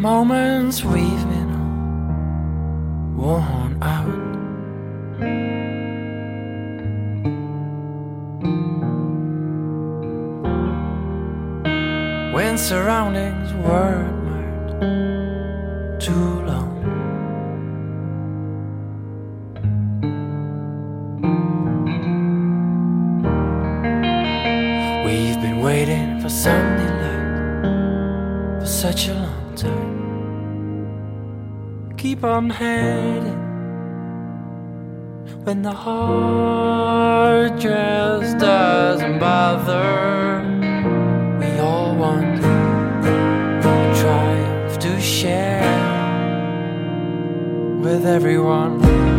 moments we've been worn out. When surroundings weren't marked too long. We've been waiting for Sunday light for such a long time. Keep on heading when the heart just doesn't bother. We all want a triumph to share with everyone.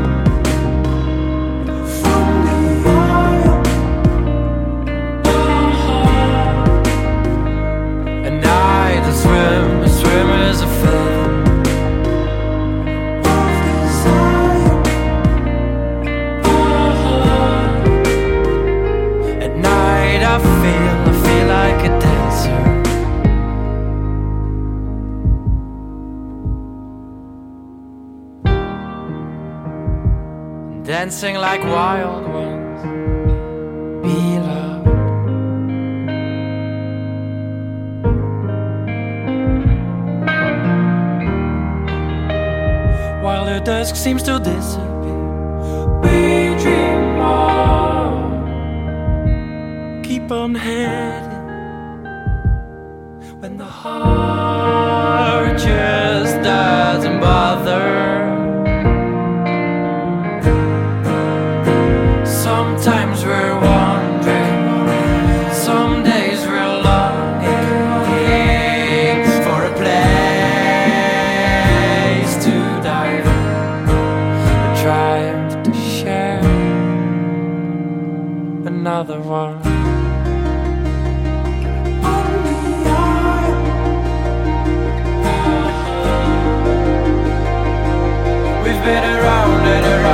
Dancing like wild ones. Be loved. While the dusk seems to disappear, we dream on. Keep on heading when the heart just doesn't bother. another one. We've been around and around.